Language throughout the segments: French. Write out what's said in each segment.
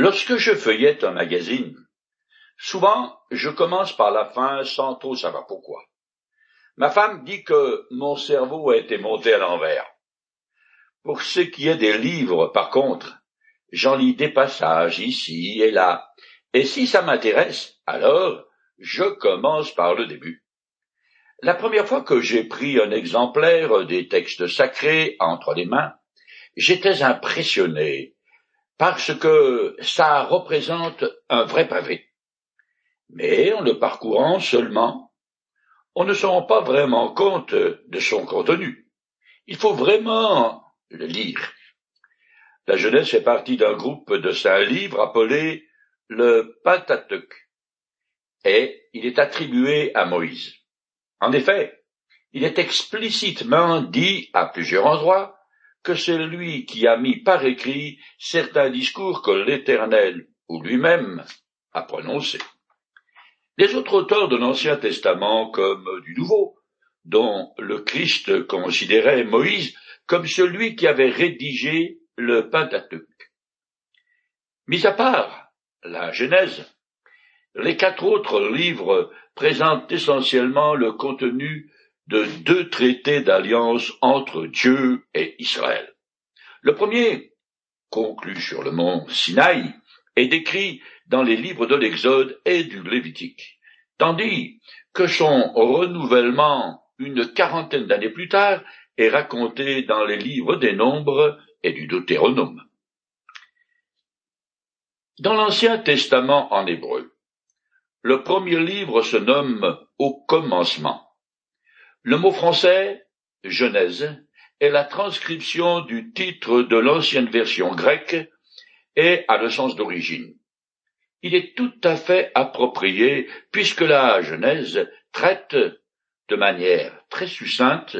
Lorsque je feuillette un magazine, souvent je commence par la fin sans trop savoir pourquoi. Ma femme dit que mon cerveau a été monté à l'envers. Pour ce qui est des livres, par contre, j'en lis des passages ici et là, et si ça m'intéresse, alors je commence par le début. La première fois que j'ai pris un exemplaire des textes sacrés entre les mains, j'étais impressionné parce que ça représente un vrai pavé. Mais en le parcourant seulement, on ne se rend pas vraiment compte de son contenu. Il faut vraiment le lire. La jeunesse fait partie d'un groupe de cinq livres appelé le Pentateuque, et il est attribué à Moïse. En effet, il est explicitement dit à plusieurs endroits que c'est lui qui a mis par écrit certains discours que l'Éternel ou lui-même a prononcés. Les autres auteurs de l'Ancien Testament comme du Nouveau, dont le Christ considérait Moïse comme celui qui avait rédigé le Pentateuque. Mis à part la Genèse, les quatre autres livres présentent essentiellement le contenu de deux traités d'alliance entre Dieu et Israël. Le premier, conclu sur le mont Sinaï, est décrit dans les livres de l'Exode et du Lévitique, tandis que son renouvellement une quarantaine d'années plus tard est raconté dans les livres des Nombres et du Deutéronome. Dans l'Ancien Testament en hébreu, le premier livre se nomme Au commencement. Le mot français Genèse est la transcription du titre de l'ancienne version grecque et a le sens d'origine. Il est tout à fait approprié puisque la Genèse traite de manière très succincte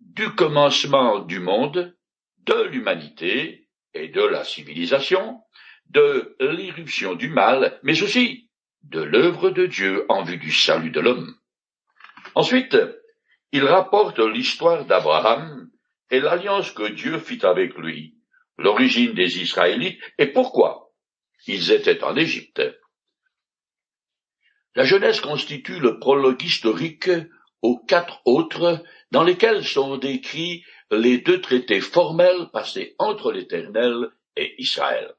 du commencement du monde, de l'humanité et de la civilisation, de l'irruption du mal, mais aussi de l'œuvre de Dieu en vue du salut de l'homme. Ensuite, il rapporte l'histoire d'Abraham et l'alliance que Dieu fit avec lui, l'origine des Israélites et pourquoi ils étaient en Égypte. La Genèse constitue le prologue historique aux quatre autres dans lesquels sont décrits les deux traités formels passés entre l'Éternel et Israël.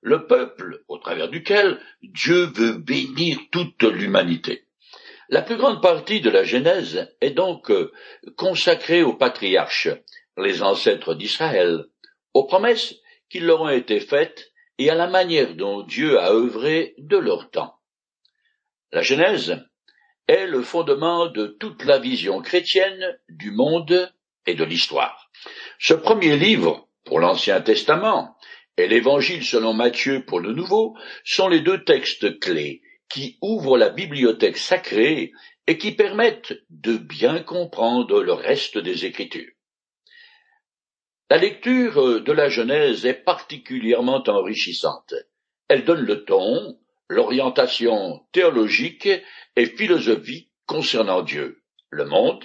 Le peuple au travers duquel Dieu veut bénir toute l'humanité. La plus grande partie de la Genèse est donc euh, consacrée aux patriarches, les ancêtres d'Israël, aux promesses qui leur ont été faites et à la manière dont Dieu a œuvré de leur temps. La Genèse est le fondement de toute la vision chrétienne du monde et de l'histoire. Ce premier livre, pour l'Ancien Testament, et l'Évangile selon Matthieu pour le Nouveau, sont les deux textes clés qui ouvrent la bibliothèque sacrée et qui permettent de bien comprendre le reste des Écritures. La lecture de la Genèse est particulièrement enrichissante. Elle donne le ton, l'orientation théologique et philosophique concernant Dieu, le monde,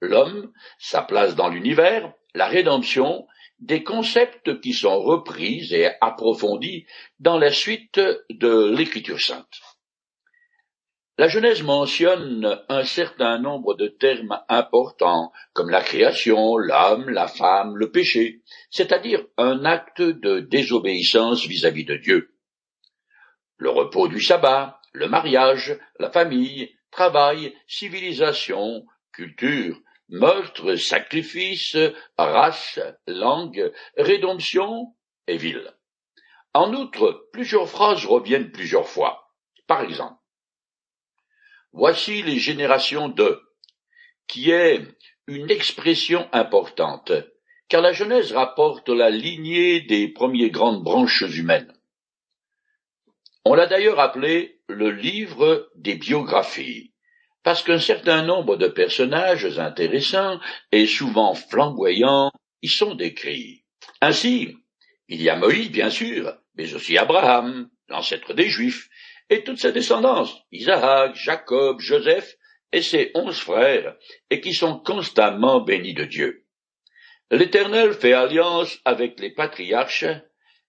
l'homme, sa place dans l'univers, la rédemption, des concepts qui sont repris et approfondis dans la suite de l'Écriture sainte. La Genèse mentionne un certain nombre de termes importants, comme la création, l'homme, la femme, le péché, c'est-à-dire un acte de désobéissance vis-à-vis de Dieu. Le repos du sabbat, le mariage, la famille, travail, civilisation, culture, meurtre, sacrifice, race, langue, rédemption et ville. En outre, plusieurs phrases reviennent plusieurs fois. Par exemple, Voici les générations de, qui est une expression importante, car la Genèse rapporte la lignée des premières grandes branches humaines. On l'a d'ailleurs appelé le livre des biographies, parce qu'un certain nombre de personnages intéressants et souvent flamboyants y sont décrits. Ainsi, il y a Moïse, bien sûr, mais aussi Abraham, l'ancêtre des Juifs, et toute sa descendance, Isaac, Jacob, Joseph et ses onze frères, et qui sont constamment bénis de Dieu. L'Éternel fait alliance avec les patriarches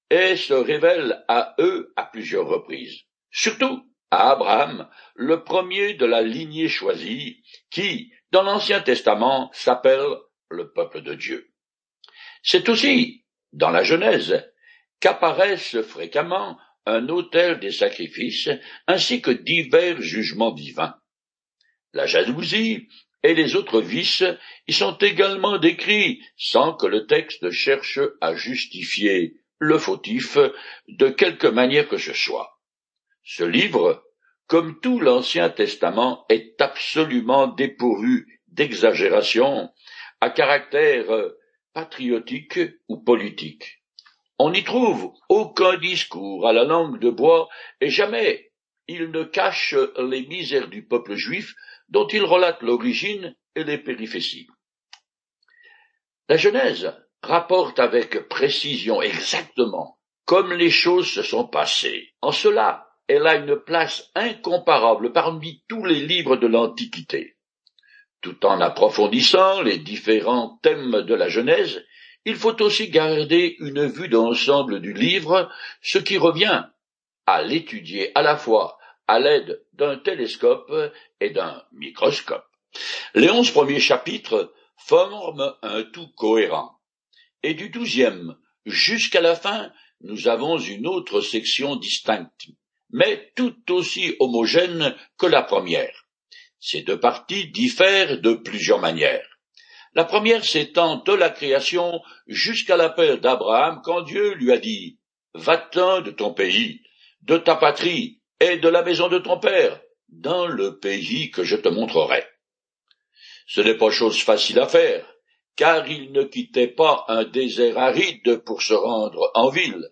et se révèle à eux plusieurs reprises. Surtout à Abraham, le premier de la lignée choisie, qui, dans l'Ancien Testament, s'appelle le peuple de Dieu. C'est aussi, dans la Genèse, qu'apparaissent fréquemment un autel des sacrifices ainsi que divers jugements divins. La jalousie et les autres vices y sont également décrits sans que le texte cherche à justifier le fautif de quelque manière que ce soit. Ce livre, comme tout l'Ancien Testament, est absolument dépourvu d'exagération à caractère patriotique ou politique. On n'y trouve aucun discours à la langue de bois et jamais il ne cache les misères du peuple juif dont il relate l'origine et les péripéties. La Genèse rapporte avec précision exactement comme les choses se sont passées. En cela, elle a une place incomparable parmi tous les livres de l'Antiquité. Tout en approfondissant les différents thèmes de la Genèse, il faut aussi garder une vue d'ensemble du livre, ce qui revient à l'étudier à la fois à l'aide d'un télescope et d'un microscope. Les onze premiers chapitres forment un tout cohérent. Et du douzième jusqu'à la fin, nous avons une autre section distincte, mais tout aussi homogène que la première. Ces deux parties diffèrent de plusieurs manières. La première s'étend de la création jusqu'à l'appel d'Abraham quand Dieu lui a dit Va-t'en de ton pays, de ta patrie et de la maison de ton père, dans le pays que je te montrerai. Ce n'est pas chose facile à faire, car il ne quittait pas un désert aride pour se rendre en ville.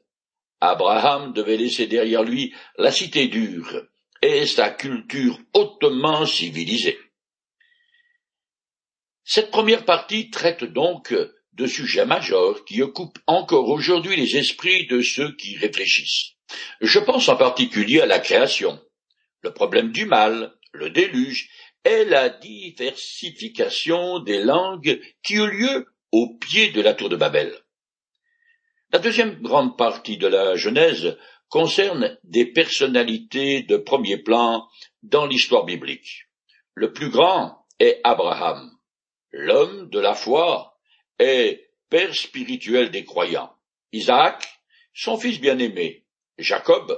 Abraham devait laisser derrière lui la cité dure et sa culture hautement civilisée. Cette première partie traite donc de sujets majeurs qui occupent encore aujourd'hui les esprits de ceux qui réfléchissent. Je pense en particulier à la création, le problème du mal, le déluge et la diversification des langues qui eut lieu au pied de la tour de Babel. La deuxième grande partie de la Genèse concerne des personnalités de premier plan dans l'histoire biblique. Le plus grand est Abraham l'homme de la foi est père spirituel des croyants. Isaac, son fils bien-aimé. Jacob,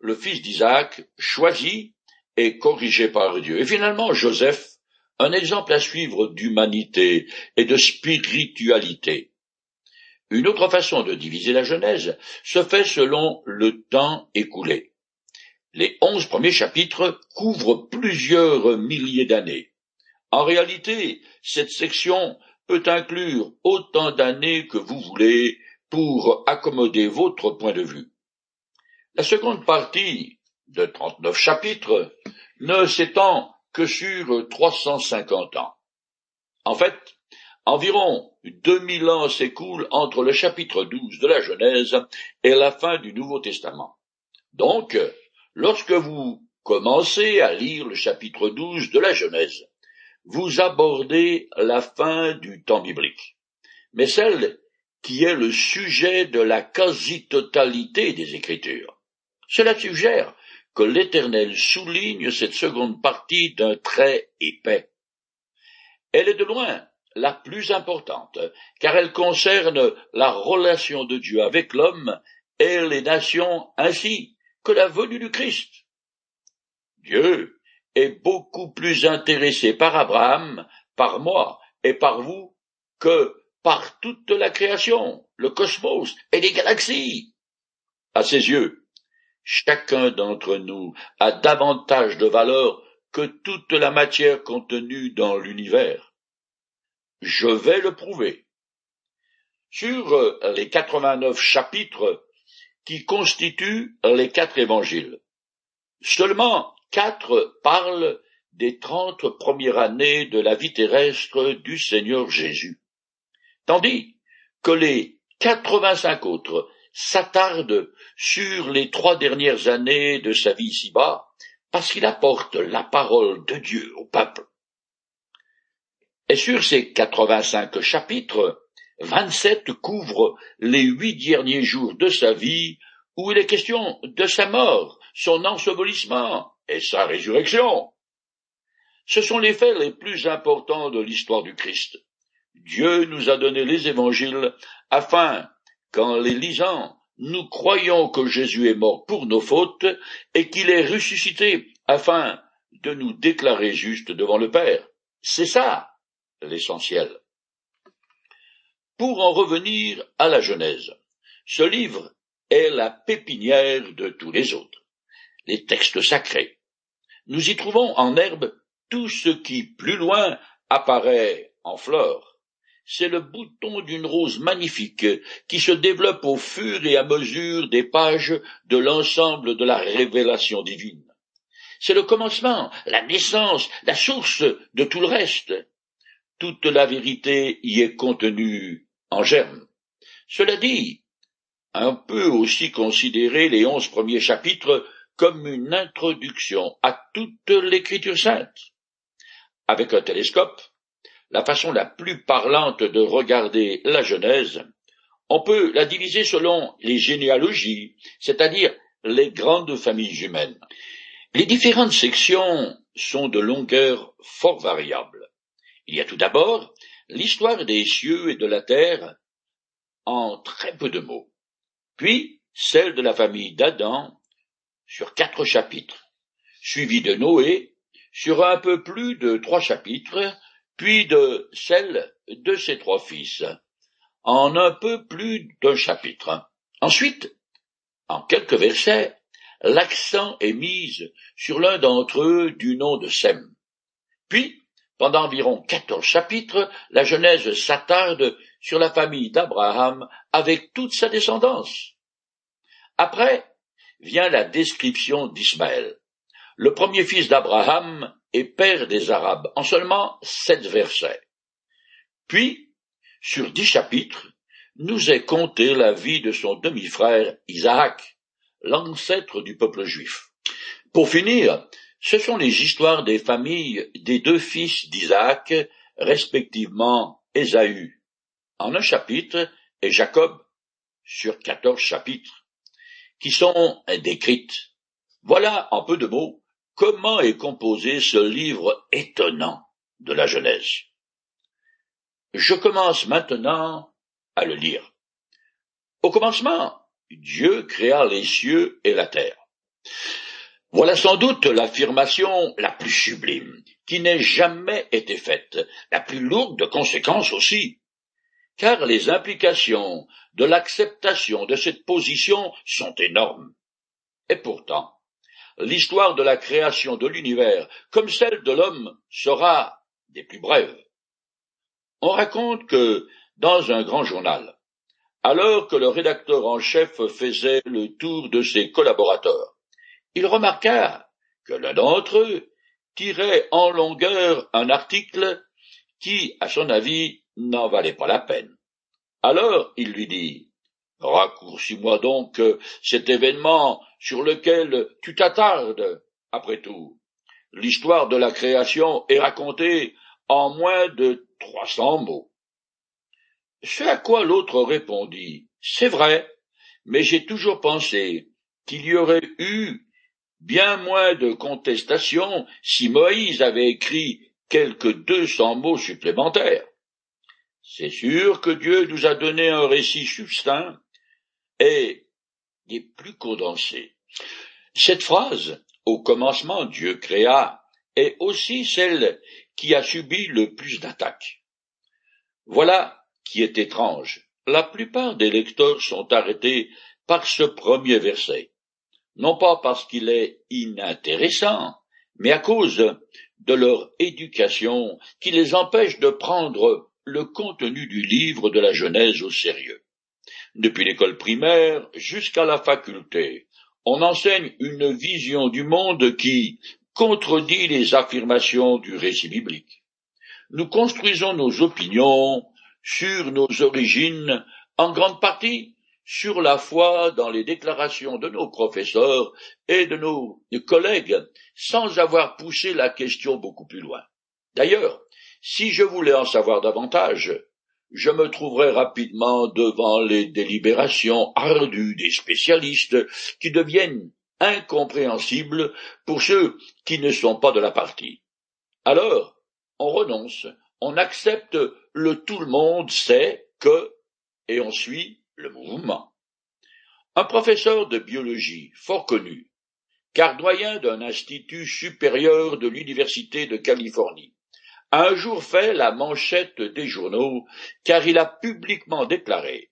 le fils d'Isaac, choisi et corrigé par Dieu. Et finalement, Joseph, un exemple à suivre d'humanité et de spiritualité. Une autre façon de diviser la Genèse se fait selon le temps écoulé. Les onze premiers chapitres couvrent plusieurs milliers d'années. En réalité, cette section peut inclure autant d'années que vous voulez pour accommoder votre point de vue. La seconde partie, de trente-neuf chapitres, ne s'étend que sur trois cent cinquante ans. En fait, environ deux mille ans s'écoulent entre le chapitre douze de la Genèse et la fin du Nouveau Testament. Donc, lorsque vous commencez à lire le chapitre douze de la Genèse, vous abordez la fin du temps biblique, mais celle qui est le sujet de la quasi-totalité des Écritures. Cela suggère que l'Éternel souligne cette seconde partie d'un trait épais. Elle est de loin la plus importante, car elle concerne la relation de Dieu avec l'homme et les nations ainsi que la venue du Christ. Dieu est beaucoup plus intéressé par Abraham, par moi et par vous que par toute la création, le cosmos et les galaxies. À ses yeux, chacun d'entre nous a davantage de valeur que toute la matière contenue dans l'univers. Je vais le prouver. Sur les quatre-vingt-neuf chapitres qui constituent les quatre évangiles, seulement quatre parlent des trente premières années de la vie terrestre du Seigneur Jésus, tandis que les quatre-vingt-cinq autres s'attardent sur les trois dernières années de sa vie ici-bas, parce qu'il apporte la parole de Dieu au peuple. Et sur ces quatre-vingt-cinq chapitres, vingt-sept couvrent les huit derniers jours de sa vie où il est question de sa mort, son ensevelissement et sa résurrection. Ce sont les faits les plus importants de l'histoire du Christ. Dieu nous a donné les évangiles afin qu'en les lisant, nous croyons que Jésus est mort pour nos fautes et qu'il est ressuscité afin de nous déclarer justes devant le Père. C'est ça l'essentiel. Pour en revenir à la Genèse, ce livre est la pépinière de tous les autres, les textes sacrés. Nous y trouvons en herbe tout ce qui, plus loin, apparaît en fleurs. C'est le bouton d'une rose magnifique qui se développe au fur et à mesure des pages de l'ensemble de la révélation divine. C'est le commencement, la naissance, la source de tout le reste. Toute la vérité y est contenue en germe. Cela dit, on peut aussi considérer les onze premiers chapitres comme une introduction à toute l'écriture sainte. Avec un télescope, la façon la plus parlante de regarder la Genèse, on peut la diviser selon les généalogies, c'est-à-dire les grandes familles humaines. Les différentes sections sont de longueur fort variable. Il y a tout d'abord l'histoire des cieux et de la terre en très peu de mots, puis celle de la famille d'Adam sur quatre chapitres, suivi de Noé sur un peu plus de trois chapitres, puis de celle de ses trois fils, en un peu plus d'un chapitre. Ensuite, en quelques versets, l'accent est mis sur l'un d'entre eux du nom de Sem. Puis, pendant environ quatorze chapitres, la Genèse s'attarde sur la famille d'Abraham avec toute sa descendance. Après, vient la description d'Ismaël, le premier fils d'Abraham et père des Arabes, en seulement sept versets. Puis, sur dix chapitres, nous est conté la vie de son demi-frère Isaac, l'ancêtre du peuple juif. Pour finir, ce sont les histoires des familles des deux fils d'Isaac, respectivement Ésaü, en un chapitre, et Jacob, sur quatorze chapitres qui sont décrites. Voilà, en peu de mots, comment est composé ce livre étonnant de la Genèse. Je commence maintenant à le lire. Au commencement, Dieu créa les cieux et la terre. Voilà sans doute l'affirmation la plus sublime qui n'ait jamais été faite, la plus lourde de conséquences aussi, car les implications de l'acceptation de cette position sont énormes. Et pourtant, l'histoire de la création de l'univers, comme celle de l'homme, sera des plus brèves. On raconte que, dans un grand journal, alors que le rédacteur en chef faisait le tour de ses collaborateurs, il remarqua que l'un d'entre eux tirait en longueur un article qui, à son avis, n'en valait pas la peine. Alors il lui dit Raccourcis-moi donc cet événement sur lequel tu t'attardes, après tout. L'histoire de la création est racontée en moins de trois cents mots. Ce à quoi l'autre répondit C'est vrai, mais j'ai toujours pensé qu'il y aurait eu bien moins de contestation si Moïse avait écrit quelques deux cents mots supplémentaires. C'est sûr que Dieu nous a donné un récit succinct et des plus condensés. Cette phrase, au commencement Dieu créa, est aussi celle qui a subi le plus d'attaques. Voilà qui est étrange. La plupart des lecteurs sont arrêtés par ce premier verset, non pas parce qu'il est inintéressant, mais à cause de leur éducation qui les empêche de prendre le contenu du livre de la Genèse au sérieux. Depuis l'école primaire jusqu'à la faculté, on enseigne une vision du monde qui contredit les affirmations du récit biblique. Nous construisons nos opinions sur nos origines, en grande partie sur la foi dans les déclarations de nos professeurs et de nos collègues, sans avoir poussé la question beaucoup plus loin. D'ailleurs, si je voulais en savoir davantage, je me trouverai rapidement devant les délibérations ardues des spécialistes qui deviennent incompréhensibles pour ceux qui ne sont pas de la partie. Alors, on renonce, on accepte le tout le monde sait que, et on suit le mouvement. Un professeur de biologie fort connu, car doyen d'un institut supérieur de l'Université de Californie, un jour fait la manchette des journaux, car il a publiquement déclaré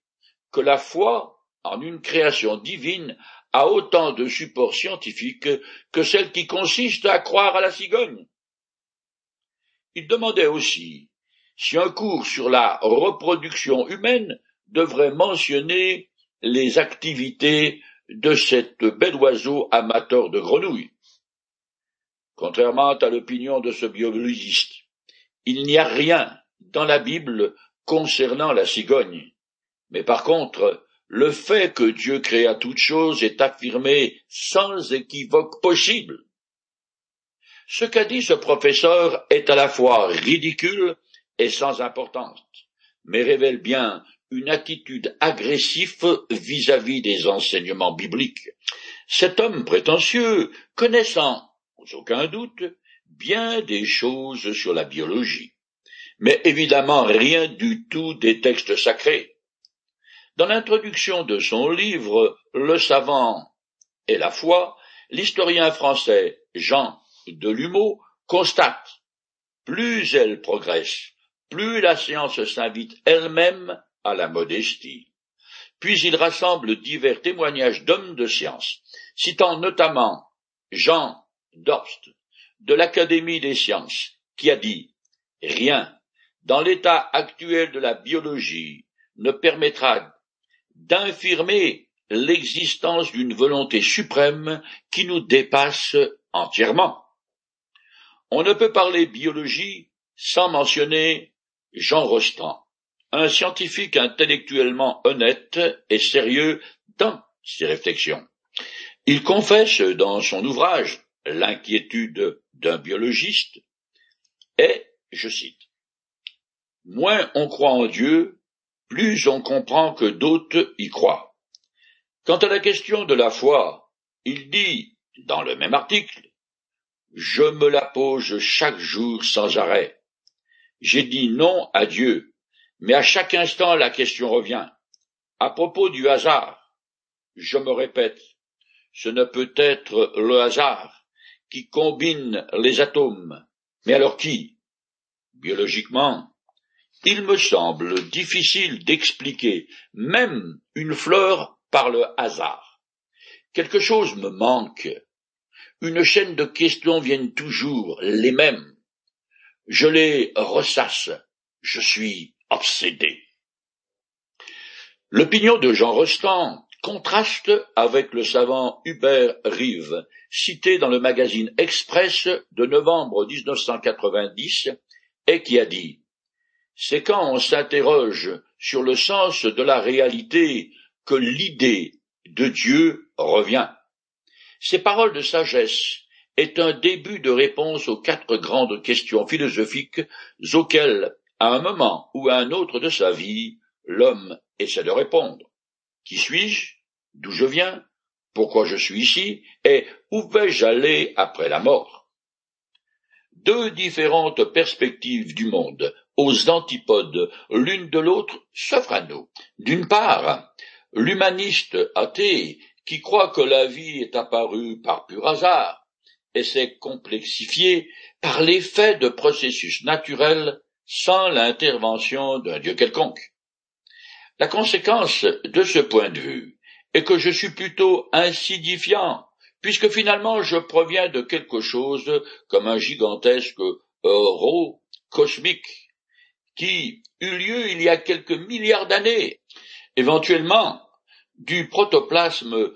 que la foi en une création divine a autant de support scientifique que celle qui consiste à croire à la cigogne. Il demandait aussi si un cours sur la reproduction humaine devrait mentionner les activités de cette bel oiseau amateur de grenouilles. Contrairement à l'opinion de ce biologiste, il n'y a rien dans la Bible concernant la cigogne. Mais par contre, le fait que Dieu créa toutes choses est affirmé sans équivoque possible. Ce qu'a dit ce professeur est à la fois ridicule et sans importance, mais révèle bien une attitude agressive vis-à-vis des enseignements bibliques. Cet homme prétentieux, connaissant, sans aucun doute, bien des choses sur la biologie, mais évidemment rien du tout des textes sacrés. Dans l'introduction de son livre Le savant et la foi, l'historien français Jean Delumeau constate plus elle progresse, plus la science s'invite elle-même à la modestie. Puis il rassemble divers témoignages d'hommes de science, citant notamment Jean Dorst de l'Académie des sciences, qui a dit Rien, dans l'état actuel de la biologie, ne permettra d'infirmer l'existence d'une volonté suprême qui nous dépasse entièrement. On ne peut parler biologie sans mentionner Jean Rostand, un scientifique intellectuellement honnête et sérieux dans ses réflexions. Il confesse dans son ouvrage L'inquiétude d'un biologiste est, je cite, Moins on croit en Dieu, plus on comprend que d'autres y croient. Quant à la question de la foi, il dit, dans le même article, Je me la pose chaque jour sans arrêt. J'ai dit non à Dieu, mais à chaque instant la question revient. À propos du hasard, je me répète, ce ne peut être le hasard qui combine les atomes. Mais alors qui? Biologiquement, il me semble difficile d'expliquer même une fleur par le hasard. Quelque chose me manque. Une chaîne de questions viennent toujours les mêmes. Je les ressasse. Je suis obsédé. L'opinion de Jean Rostand contraste avec le savant Hubert Rive, cité dans le magazine Express de novembre 1990, et qui a dit C'est quand on s'interroge sur le sens de la réalité que l'idée de Dieu revient. Ces paroles de sagesse est un début de réponse aux quatre grandes questions philosophiques auxquelles à un moment ou à un autre de sa vie, l'homme essaie de répondre. Qui suis-je? D'où je viens? Pourquoi je suis ici? Et où vais-je aller après la mort? Deux différentes perspectives du monde, aux antipodes l'une de l'autre, s'offrent à nous. D'une part, l'humaniste athée qui croit que la vie est apparue par pur hasard et s'est complexifiée par l'effet de processus naturels sans l'intervention d'un Dieu quelconque. La conséquence de ce point de vue est que je suis plutôt insignifiant, puisque finalement je proviens de quelque chose comme un gigantesque euro cosmique qui eut lieu il y a quelques milliards d'années. Éventuellement, du protoplasme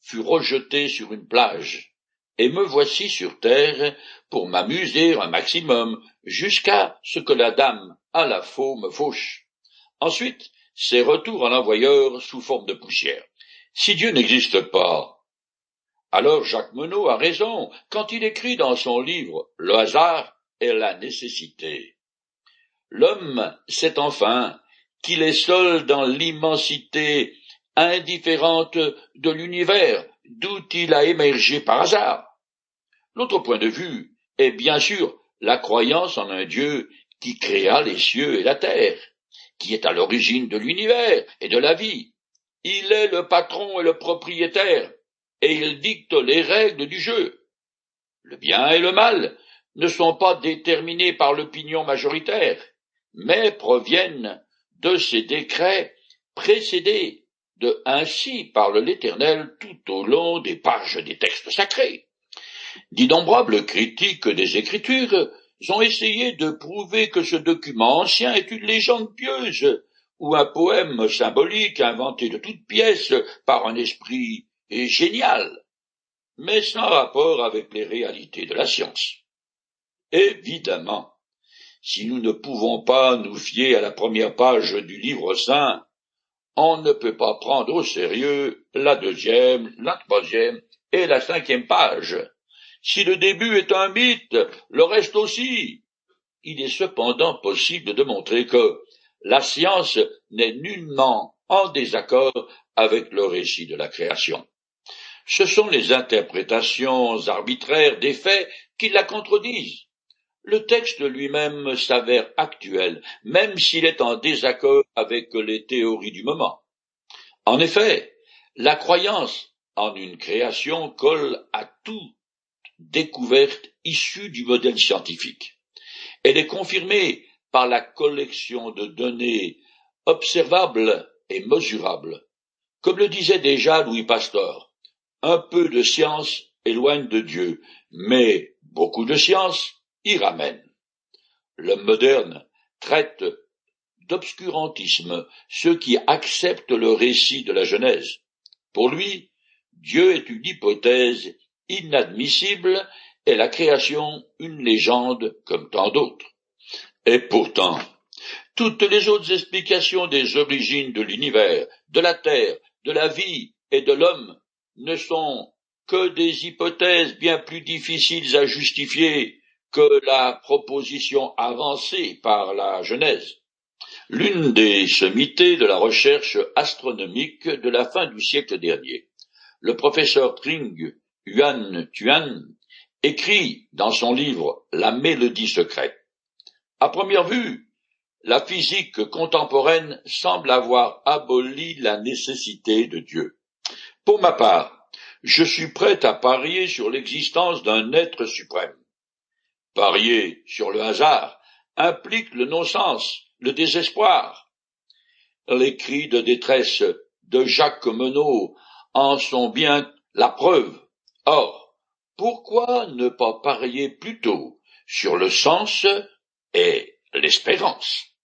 fut rejeté sur une plage, et me voici sur Terre pour m'amuser un maximum jusqu'à ce que la dame à la faux me fauche. Ensuite, c'est retour à l'envoyeur sous forme de poussière. Si Dieu n'existe pas, alors Jacques Monod a raison quand il écrit dans son livre Le hasard et la nécessité. L'homme sait enfin qu'il est seul dans l'immensité indifférente de l'univers d'où il a émergé par hasard. L'autre point de vue est bien sûr la croyance en un Dieu qui créa les cieux et la terre, qui est à l'origine de l'univers et de la vie. Il est le patron et le propriétaire, et il dicte les règles du jeu. Le bien et le mal ne sont pas déterminés par l'opinion majoritaire, mais proviennent de ses décrets précédés de ainsi parle l'Éternel tout au long des pages des textes sacrés. D'innombrables critiques des Écritures ont essayé de prouver que ce document ancien est une légende pieuse ou un poème symbolique inventé de toutes pièces par un esprit génial, mais sans rapport avec les réalités de la science. Évidemment, si nous ne pouvons pas nous fier à la première page du livre saint, on ne peut pas prendre au sérieux la deuxième, la troisième et la cinquième page. Si le début est un mythe, le reste aussi. Il est cependant possible de montrer que la science n'est nullement en désaccord avec le récit de la création. Ce sont les interprétations arbitraires des faits qui la contredisent. Le texte lui-même s'avère actuel, même s'il est en désaccord avec les théories du moment. En effet, la croyance en une création colle à toute découverte issue du modèle scientifique. Elle est confirmée par la collection de données observables et mesurables. Comme le disait déjà Louis Pasteur, un peu de science éloigne de Dieu, mais beaucoup de science y ramène. L'homme moderne traite d'obscurantisme ceux qui acceptent le récit de la Genèse. Pour lui, Dieu est une hypothèse inadmissible et la création une légende comme tant d'autres. Et pourtant, toutes les autres explications des origines de l'univers, de la terre, de la vie et de l'homme ne sont que des hypothèses bien plus difficiles à justifier que la proposition avancée par la Genèse, l'une des sommités de la recherche astronomique de la fin du siècle dernier. Le professeur Tring Yuan Tuan écrit dans son livre La mélodie secrète. À première vue, la physique contemporaine semble avoir aboli la nécessité de Dieu. Pour ma part, je suis prêt à parier sur l'existence d'un être suprême. Parier sur le hasard implique le non-sens, le désespoir. Les cris de détresse de Jacques Menot en sont bien la preuve. Or, pourquoi ne pas parier plutôt sur le sens et l'espérance?